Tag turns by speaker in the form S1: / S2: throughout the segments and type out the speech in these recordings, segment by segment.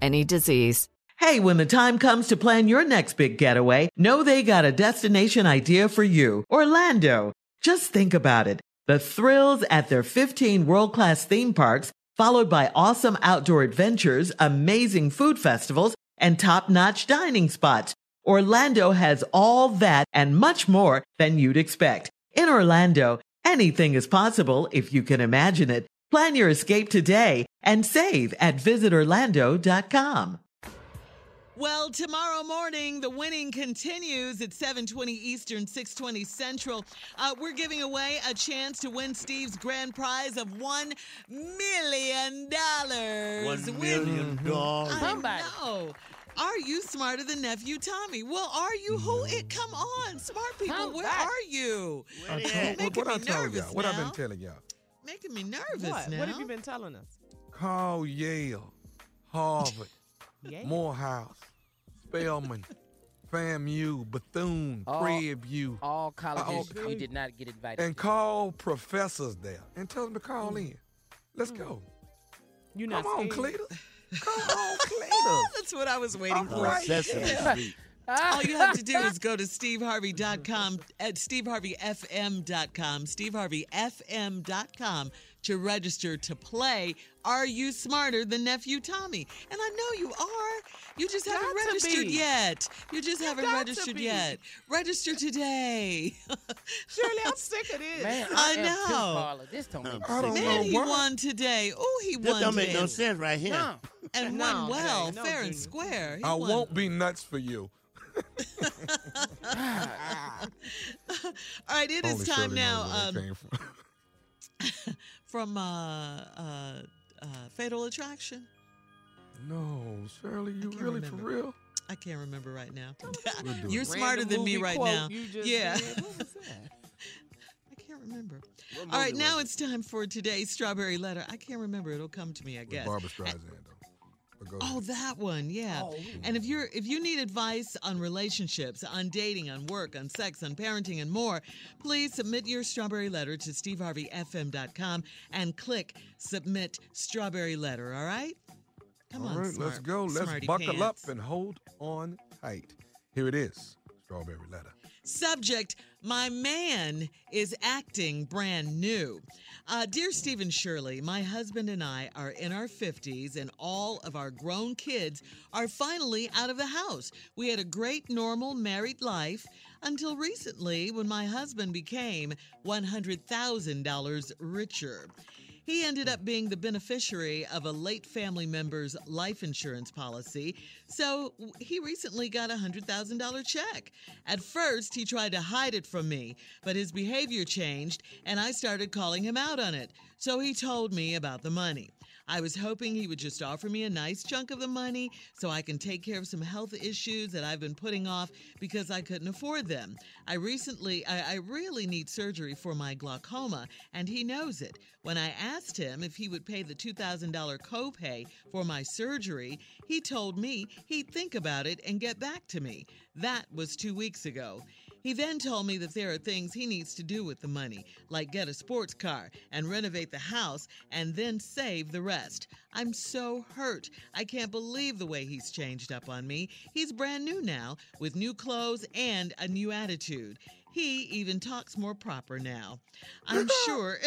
S1: any disease.
S2: Hey, when the time comes to plan your next big getaway, know they got a destination idea for you. Orlando. Just think about it. The thrills at their 15 world-class theme parks, followed by awesome outdoor adventures, amazing food festivals, and top-notch dining spots. Orlando has all that and much more than you'd expect. In Orlando, anything is possible if you can imagine it. Plan your escape today and save at visitorlando.com. Well, tomorrow morning the winning continues at 7:20 Eastern, 6:20 Central. Uh, we're giving away a chance to win Steve's grand prize of one million dollars.
S3: One million dollars.
S2: I know. Are you smarter than nephew Tommy? Well, are you? Who? It come on, smart people.
S4: Come
S2: where are you?
S3: Where they
S4: Uh.
S2: Making
S4: what
S2: me
S4: I'm telling y'all? What I've been telling y'all?
S2: Making me nervous
S5: What?
S2: now.
S5: What have you been telling us?
S4: Call Yale, Harvard,
S5: Yeah.
S4: Morehouse, Spelman, FAMU, Bethune,
S3: All-
S4: Prairie
S3: All colleges,
S4: okay.
S3: you did not get invited.
S4: and call professors there and tell them to call mm. in. Let's mm. go.
S5: You not
S4: Come on,
S5: scared?
S4: Cletus. Come on, Cletus.
S2: That's what I was waiting
S4: I'm
S2: for.
S4: right here.
S2: All you have to do is go to steveharvey.com at steveharveyfm.com, steveharveyfm.com to register to play Are You Smarter Than Nephew Tommy? And I know you are. You just haven't
S5: got
S2: registered yet. You just haven't registered yet. Register today.
S5: Shirley, I'm sick of this.
S3: Man,
S2: I
S3: I,
S2: know.
S3: too baller. This don't make
S4: I don't
S3: sense.
S2: Man,
S4: know
S2: he
S4: why.
S2: won today. Oh, he
S6: This
S2: won
S6: don't make
S2: today.
S6: no sense right here.
S3: No.
S2: And
S5: No,
S2: won well,
S5: no,
S2: fair and square. He
S4: I
S2: won.
S4: won't be nuts for you.
S2: All right, it is
S4: Only
S2: time now.
S4: knows where that
S2: Um,
S4: from.
S2: from uh, uh, uh, Fatal Attraction.
S4: No, Shirley, you really for real?
S2: I can't remember right now. You're smarter
S5: Random
S2: than me right now. Yeah.
S5: did. What was that?
S2: I can't remember. All right, now it's time for today's strawberry letter. I can't remember. It'll come to me, I
S4: With
S2: guess.
S4: Barbra Streisand, though. But go
S2: Oh, that one, yeah.
S3: Oh.
S2: And if you're if you need advice on relationships, on dating, on work, on sex, on parenting, and more, please submit your strawberry letter to steveharveyfm.com and click submit strawberry letter. All right? Come
S4: All
S2: on,
S4: right, let's go. Let's buckle
S2: pants.
S4: up and hold on tight. Here it is. Strawberry letter.
S2: Subject My man is acting brand new. Uh, dear Stephen Shirley, my husband and I are in our 50s, and all of our grown kids are finally out of the house. We had a great, normal married life until recently when my husband became $100,000 richer. He ended up being the beneficiary of a late family member's life insurance policy, so he recently got a $100,000 check. At first, he tried to hide it from me, but his behavior changed and I started calling him out on it. So he told me about the money. I was hoping he would just offer me a nice chunk of the money so I can take care of some health issues that I've been putting off because I couldn't afford them. I recently, I, I really need surgery for my glaucoma, and he knows it. When I asked him if he would pay the $2,000 copay for my surgery, he told me he'd think about it and get back to me. That was two weeks ago. He then told me that there are things he needs to do with the money, like get a sports car and renovate the house and then save the rest. I'm so hurt. I can't believe the way he's changed up on me. He's brand new now, with new clothes and a new attitude. He even talks more proper now. I'm sure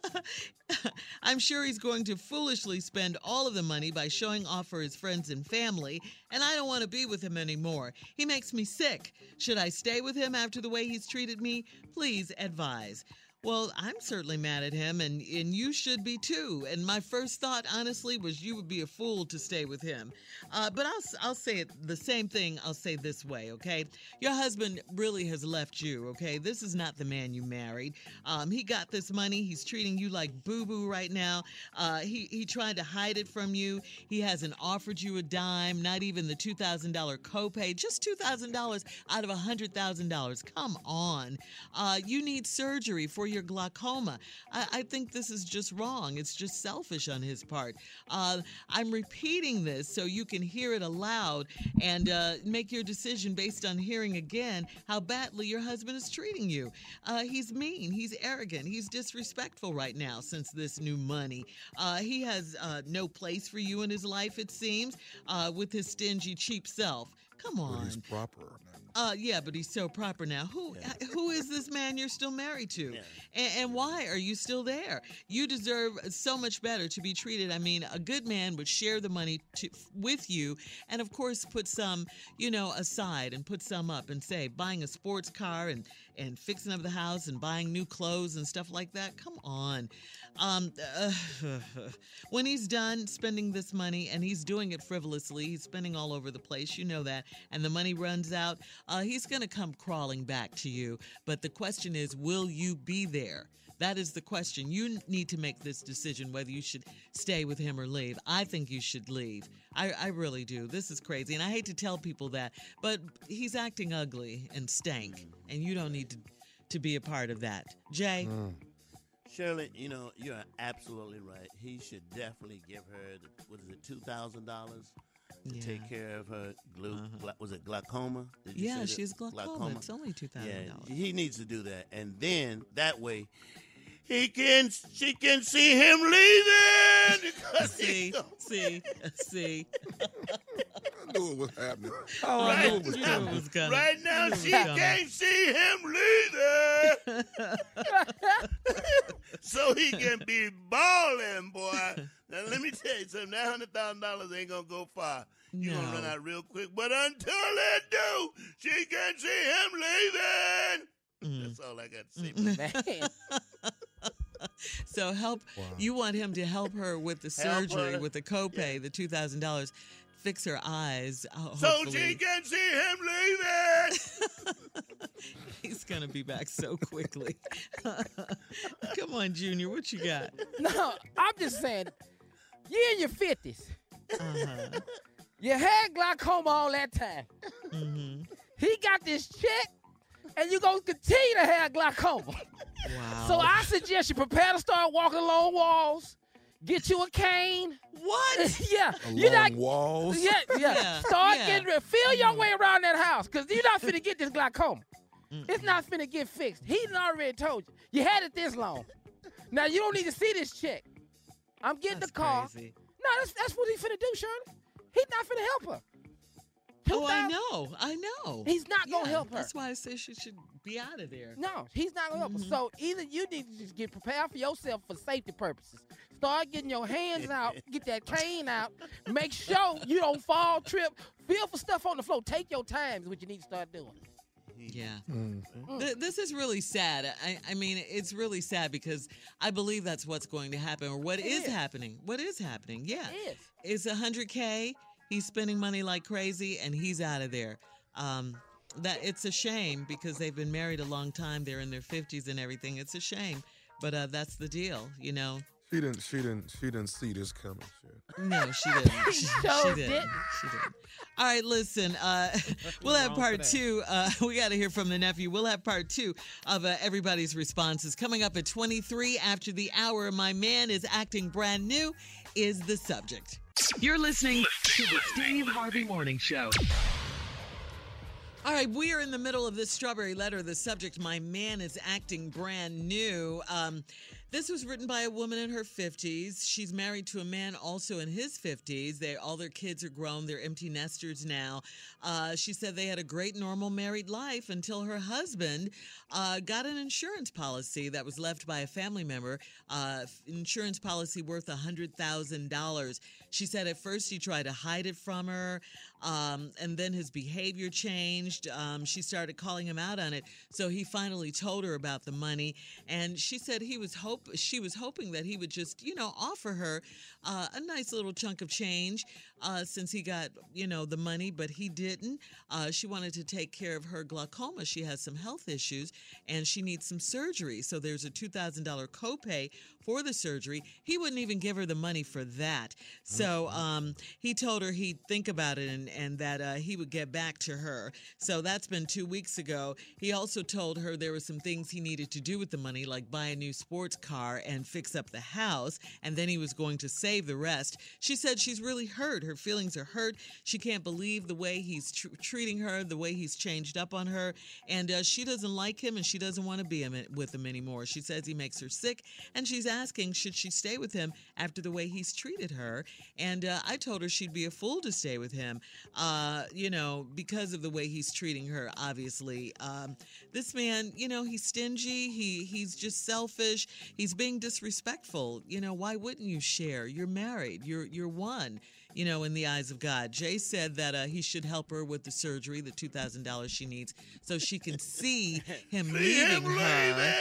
S2: I'm sure he's going to foolishly spend all of the money by showing off for his friends and family, and I don't want to be with him anymore. He makes me sick. Should I stay with him after the way he's treated me? Please advise. Well, I'm certainly mad at him, and, and you should be too. And my first thought, honestly, was you would be a fool to stay with him. Uh, but I'll, I'll say it the same thing, I'll say this way, okay? Your husband really has left you, okay? This is not the man you married. Um, he got this money. He's treating you like boo boo right now. Uh, he, he tried to hide it from you. He hasn't offered you a dime, not even the $2,000 copay, just $2,000 out of $100,000. Come on. Uh, you need surgery for your glaucoma. I, I think this is just wrong. It's just selfish on his part. Uh, I'm repeating this so you can hear it aloud and uh, make your decision based on hearing again how badly your husband is treating you. Uh, he's mean, he's arrogant, he's disrespectful right now since this new money. Uh, he has uh, no place for you in his life, it seems, uh, with his stingy, cheap self. Come
S4: But
S2: on.
S4: he's proper now.
S2: Uh, yeah, but he's so proper now. Who who is this man you're still married to, and, and why are you still there? You deserve so much better to be treated. I mean, a good man would share the money to, with you, and of course, put some, you know, aside and put some up and say buying a sports car and and fixing up the house and buying new clothes and stuff like that. Come on. Um, uh, when he's done spending this money and he's doing it frivolously, he's spending all over the place, you know that, and the money runs out, uh, he's going to come crawling back to you. But the question is, will you be there? That is the question. You need to make this decision whether you should stay with him or leave. I think you should leave. I, I really do. This is crazy. And I hate to tell people that, but he's acting ugly and stank, and you don't need to, to be a part of that. Jay? Hmm.
S6: Shirley, you know, you're absolutely right. He should definitely give her, the, what is it, $2,000 to take care of her, glu- uh-huh. gla- was it glaucoma? Did you
S2: Yeah,
S6: she's that?
S2: she has glaucoma. It's only $2,000.
S6: Yeah, he needs to do that. And then that way, he can, she can see him leaving. because
S2: see, see, see.
S4: I knew it was happening. Oh, I
S6: Right.
S4: knew it was
S2: You knew
S4: coming.
S2: it was.
S6: Right now,
S2: You knew it
S6: she can't see him leaving. so he can be balling, boy. Now let me tell you something. That hundred thousand dollars ain't gonna go far. you're gonna run out real quick. But until it do, she can see him leaving.
S2: Mm.
S6: That's all I got to say.
S3: Man.
S2: So help.
S4: Wow.
S2: You want him to help her with the surgery, with the copay, the two thousand dollars, fix her eyes. uh,
S6: so
S2: hopefully.
S6: she can see him leaving.
S2: He's gonna be back so quickly. Come on, Junior, what you got?
S3: No, I'm just saying, you're in your 50s.
S2: Uh-huh.
S3: You had glaucoma all that time.
S2: hmm
S3: He got this check, and you're going to continue to have glaucoma.
S2: Wow.
S3: So I suggest you prepare to start walking along walls, Get you a cane.
S2: What?
S3: yeah.
S4: Along
S3: You're not
S4: walls.
S3: Yeah, yeah.
S2: Yeah,
S3: Start
S2: yeah.
S3: getting feel your mm. way around that house, cause you're not finna get this glaucoma. It's not finna get fixed. He done already told you. You had it this long. Now you don't need to see this check. I'm getting
S2: That's
S3: the car.
S2: crazy.
S3: No, that's that's what he finna do, Shirley. He's not finna help her.
S2: Oh, I know. I know.
S3: He's not gonna help her.
S2: That's why I say she should be out of there.
S3: No, he's not gonna help
S2: Mm-hmm.
S3: So either you need to just get prepared for yourself for safety purposes. Start getting your hands out, get that cane out, make sure you don't fall, trip, feel for stuff on the floor. Take your time is what you need to start doing.
S2: Yeah.
S4: Mm.
S2: Th- this is really sad. I, I mean, it's really sad because I believe that's what's going to happen or what is
S3: is.
S2: happening. What is happening? Yeah.
S3: It is.
S2: It's 100K. He's spending money like crazy and he's out of there. Um, that It's a shame because they've been married a long time. They're in their 50s and everything. It's a shame. But uh, that's the deal, you know.
S4: She didn't. She didn't. She didn't see this coming. Shit.
S2: No, she didn't. She, she didn't.
S3: didn't.
S2: She didn't. All right, listen. Uh, we'll have part two. Uh, we got to hear from the nephew. We'll have part two of uh, everybody's responses coming up at 23 after the hour. My man is acting brand new. Is the subject.
S7: You're listening to the Steve Harvey Morning Show.
S2: All right, we are in the middle of this strawberry letter. The subject, my man is acting brand new. Um, this was written by a woman in her 50s. She's married to a man also in his 50s. They all their kids are grown. They're empty nesters now. Uh, she said they had a great normal married life until her husband uh, got an insurance policy that was left by a family member. Uh, insurance policy worth $100,000. She said at first he tried to hide it from her, um, and then his behavior changed. Um, she started calling him out on it, so he finally told her about the money, and she said he was hope she was hoping that he would just you know offer her uh, a nice little chunk of change uh, since he got you know the money, but he didn't. Uh, she wanted to take care of her glaucoma. She has some health issues, and she needs some surgery. So there's a two thousand dollar copay for the surgery. He wouldn't even give her the money for that. So um, he told her he'd think about it and, and that uh, he would get back to her. So that's been two weeks ago. He also told her there were some things he needed to do with the money, like buy a new sports car and fix up the house, and then he was going to save the rest. She said she's really hurt. Her feelings are hurt. She can't believe the way he's tr- treating her, the way he's changed up on her, and uh, she doesn't like him and she doesn't want to be with him anymore. She says he makes her sick, and she's asking should she stay with him after the way he's treated her. And uh, I told her she'd be a fool to stay with him, uh, you know, because of the way he's treating her. Obviously, um, this man, you know, he's stingy. He he's just selfish. He's being disrespectful. You know, why wouldn't you share? You're married. You're you're one. You know, in the eyes of God. Jay said that uh, he should help her with the surgery, the two thousand dollars she needs, so she can see him leaving her.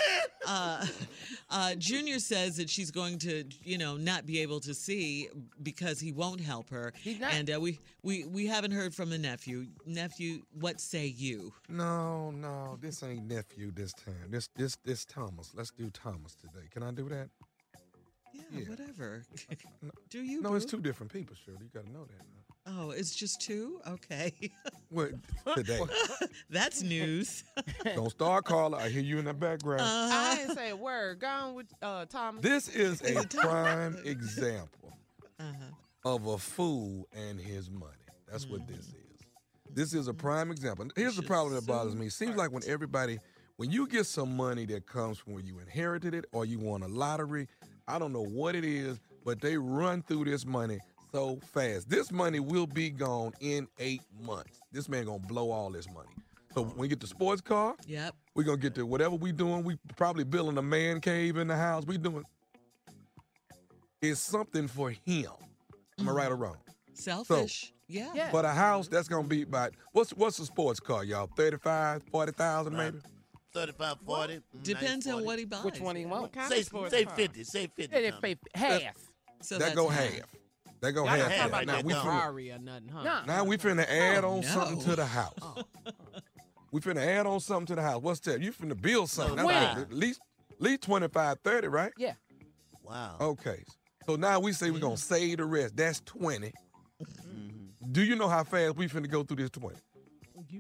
S2: Uh, uh, Junior says that she's going to, you know, not be able to see because he won't help her.
S3: He's not.
S2: And uh, we, we we haven't heard from the nephew. Nephew, what say you?
S4: No, no, this ain't nephew this time. This this this Thomas. Let's do Thomas today. Can I do that?
S2: Yeah,
S4: Yeah.
S2: whatever. Do you?
S4: No, it's two different people, Shirley. You got to know that. Now.
S2: Oh, it's just two. Okay,
S4: What today?
S2: that's news.
S4: Don't start, Carla. I hear you in the background.
S2: Uh-huh. Uh,
S3: I didn't say a word. Gone with uh, Thomas.
S4: this is a prime example
S2: Uh-huh.
S4: of a fool and his money. That's what this
S2: Mm-hmm.
S4: is. This is a prime example. Here's the problem that bothers me. It seems like when everybody, when you get some money that comes from where you inherited it or you won a lottery, I don't know what it is, but they run through this money so fast. This money will be gone in eight months. This man gonna blow all this money. So when we get the sports car,
S2: Yep.
S4: we're gonna get to whatever we doing. We probably building a man cave in the house. We doing it's something for him. Am I right or wrong?
S2: Selfish. yeah.
S3: Yeah.
S4: But a house that's gonna be about what's what's a sports car, y'all? 35, 40,000 maybe?
S6: 35, 40.
S2: Depends
S6: nice
S2: on what he buys.
S3: Which one he want?
S6: Say, say 50. Say 50.
S3: Say that
S6: Tommy.
S3: fa- half.
S2: So
S4: that go half. That go
S6: Y'all
S4: half.
S6: not talking about
S4: now, we
S6: dumb.
S4: finna,
S7: or nothing, huh?
S3: Nah.
S4: now we finna add
S2: Oh,
S4: on something to the house. We finna add on something to the house. What's that? You finna build something. That's
S6: Twenty.
S4: At least, at least 25, 30, right?
S3: Yeah.
S6: Wow.
S4: Okay. So now we say we're gonna save the rest. That's 20.
S6: Mm-hmm.
S4: Do you know how fast we finna go through this 20?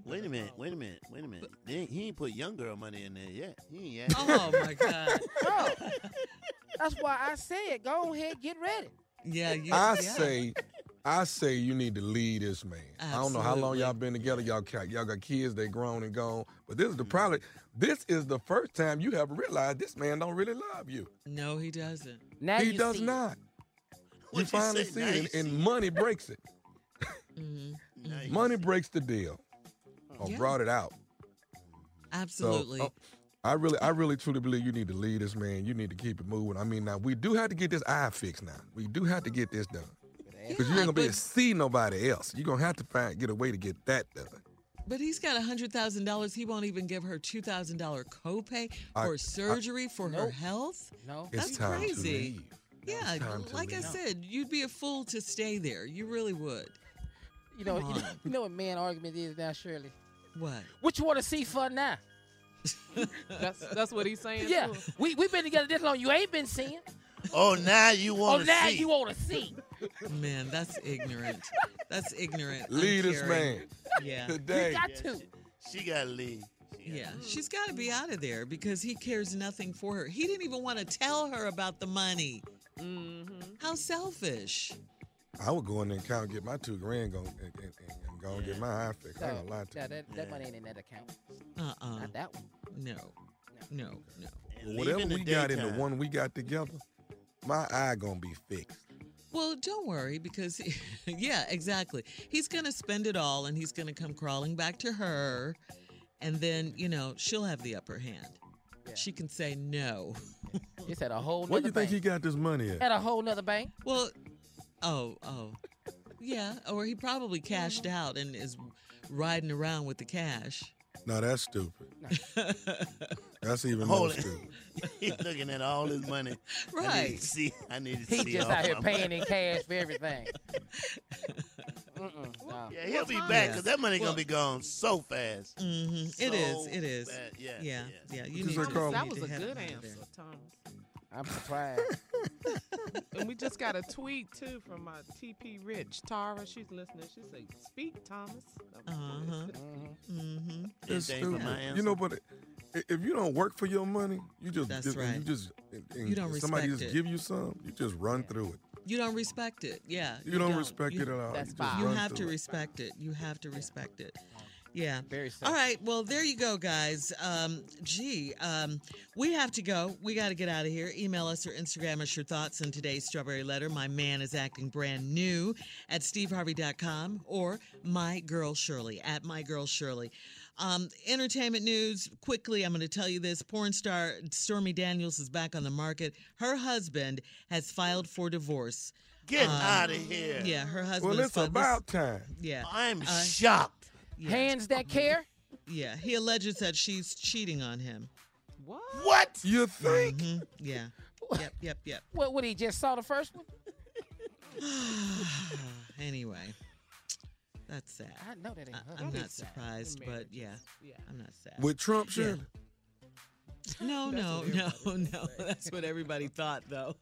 S6: Wait a minute. Wait a minute. Wait a minute. They ain't- he ain't put young girl money in there yet. He ain't yet.
S2: Oh my God.
S3: That's why I said, go ahead, get ready.
S2: Yeah, you,
S4: I
S2: yeah.
S4: say, I say you need to lead this man. I don't know how long y'all been together. Y'all got y'all got kids. They grown and gone. But this is the probably this is the first time you have realized this man don't really love you.
S2: No, he doesn't.
S3: Now
S4: he
S3: you
S4: does
S3: see
S4: not.
S6: What
S4: you finally
S6: say?
S4: see it, and,
S6: see
S4: and
S6: it.
S4: money breaks it.
S2: hmm
S6: Now you
S4: Money breaks the deal, or
S2: Yeah.
S4: brought it out.
S2: Absolutely.
S4: So, uh, I really, I really truly believe you need to lead this man. You need to keep it moving. I mean, now we do have to get this eye fixed. Now we do have to get this done because you ain't gonna be able to see nobody else. You're gonna have to find get a way to get that done.
S2: But he's got a hundred thousand dollars. He won't even give her two thousand dollar copay
S4: I-
S2: for surgery for her health.
S3: No.
S4: It's
S2: That's
S4: time
S2: crazy.
S4: to leave.
S2: Yeah,
S4: It's time to
S2: like I
S4: leave.
S2: said, you'd be a fool to stay there. You really would.
S3: You know, you know, you know what man argument is now, Shirley?
S2: What?
S3: What you want to see for now?
S5: That's that's what he's saying.
S3: Yeah,
S5: too.
S3: we we been together this long. You ain't been seeing.
S6: Oh, now you want to see Oh
S3: now
S6: see.
S3: you want to see.
S2: Man, that's ignorant. That's ignorant.
S4: Lead this man
S2: Yeah.
S4: today.
S3: You got
S6: Yeah,
S3: to.
S6: she, she got to leave.
S2: Yeah, she's got to be out of there because he cares nothing for her. He didn't even want to tell her about the money.
S5: Mm-hmm.
S2: How selfish.
S4: I would go in there and count, get my two grand, go and, and, and, and go and get my eye fixed. I ain't
S3: No,
S4: gonna lie to
S3: no,
S4: you.
S3: that, that
S6: Yeah.
S3: money ain't in that account.
S2: Uh-uh.
S3: Not that one.
S2: No. No, no.
S6: And
S4: But
S6: leave
S4: whatever
S6: in the
S4: we got in the one we got together, my eye gonna be fixed.
S2: Well, don't worry because, yeah, exactly. He's going to spend it all and he's going to come crawling back to her. And then, you know, she'll have the upper hand.
S3: Yeah.
S2: She can say no.
S3: It's at a whole
S4: Where
S3: do
S4: you think
S3: bank.
S4: he got this money at?
S3: At a whole nother bank.
S2: Well, oh, oh. Yeah, or he probably cashed out and is riding around with the cash.
S4: No, that's stupid. That's even
S6: Hold
S4: more
S6: it.
S4: stupid.
S6: He's looking at all his money. I need
S2: Right.
S6: to see. I need to
S3: He
S6: see.
S3: just
S6: all
S3: out here
S6: my
S3: paying in cash for everything. Mm-mm, no.
S6: Yeah, he'll be back
S2: is-
S6: because that money
S2: Well-
S6: gonna be gone so fast.
S2: hmm It is.
S6: So
S2: It is.
S6: fast. Yeah.
S2: Yeah.
S6: yeah.
S2: Yeah. You
S4: You
S2: need
S4: said
S2: to,
S4: Carl-
S2: you
S5: That
S2: need
S5: was
S2: to
S5: a
S2: have
S5: good
S2: him
S5: answer,
S2: there.
S5: Thomas.
S3: I'm surprised.
S5: And we just got a tweet too from my TP Rich Tara. She's listening. She said, "Speak, Thomas."
S2: Uh-huh.
S3: Mhm.
S2: Mm-hmm.
S4: It's
S6: Thank you for
S4: stupid.
S6: my
S4: You
S6: answer.
S4: know, but if you don't work for your money, you just,
S2: That's
S4: just-
S2: right.
S4: you just and, and
S2: You don't
S4: somebody just
S2: it.
S4: give you some, you just run through it.
S2: You don't respect it. Yeah.
S4: You, don't, respect
S2: You-
S4: it at all.
S3: that's
S4: you just
S3: foul.
S2: You have to
S4: it.
S2: respect it. You have to respect it. Yeah.
S3: Very simple.
S2: All right. Well, there you go, guys. Um, gee, um, we have to go. We got to get out of here. Email us or Instagram us your thoughts on today's Strawberry Letter. My man is acting brand new at steveharvey.com or My Girl Shirley at My Girl Shirley. Um, entertainment news quickly. I'm going to tell you this: porn star Stormy Daniels is back on the market. Her husband has filed for divorce.
S6: Get
S2: Um,
S6: out of here.
S2: Yeah, her husband.
S4: Well, it's
S2: filed-
S4: about time.
S2: Yeah,
S6: I'm
S2: Uh,
S6: shocked.
S2: Yeah.
S3: Hands that care.
S2: Yeah, he alleges that she's cheating on him.
S5: What?
S6: What?
S4: You think?
S2: Mhm, Yeah. Yep, yep, yep.
S3: What? What? He just saw the first one.
S2: anyway, that's sad.
S3: I know that ain't her.
S2: I, am not
S5: is sad.
S2: surprised, but yeah,
S5: yeah.
S2: I'm not sad.
S4: With Trump,
S2: Yeah.
S4: Shirley?
S2: No, no, no,
S5: everybody
S2: no. That's what everybody thought, though.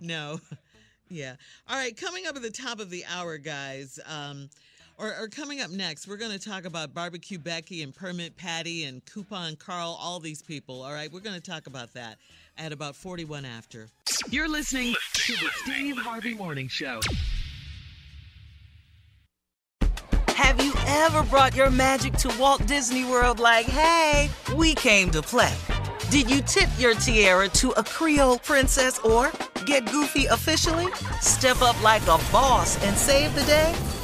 S2: no. Yeah. All right. Coming up at the top of the hour, guys. Um, or, or coming up next, we're going to talk about Barbecue Becky and Permit Patty and Coupon Carl, all these people. All right. We're going to talk about that at about 41 after.
S7: You're listening to the Steve Harvey Morning Show.
S8: Have you ever brought your magic to Walt Disney World like, hey, we came to play? Did you tip your tiara to a Creole princess or get goofy officially? Step up like a boss and save the day?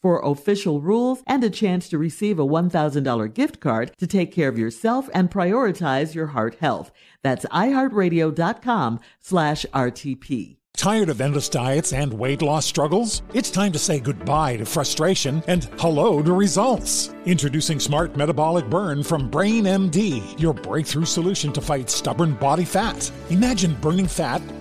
S2: for official rules and a chance to receive a $1,000 gift card to take care of yourself and prioritize your heart health. That's iHeartRadio.com slash RTP.
S9: Tired of endless diets and weight loss struggles? It's time to say goodbye to frustration and hello to results. Introducing Smart Metabolic Burn from BrainMD, your breakthrough solution to fight stubborn body fat. Imagine burning fat,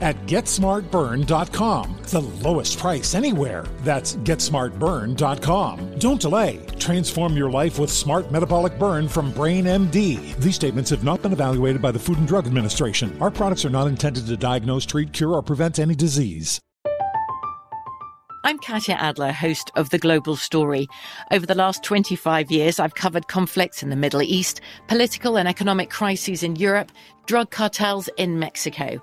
S9: at GetSmartBurn.com. The lowest price anywhere. That's GetSmartBurn.com. Don't delay. Transform your life with Smart Metabolic Burn from Brain MD. These statements have not been evaluated by the Food and Drug Administration. Our products are not intended to diagnose, treat, cure, or prevent any disease.
S10: I'm Katya Adler, host of The Global Story. Over the last 25 years, I've covered conflicts in the Middle East, political and economic crises in Europe, drug cartels in Mexico.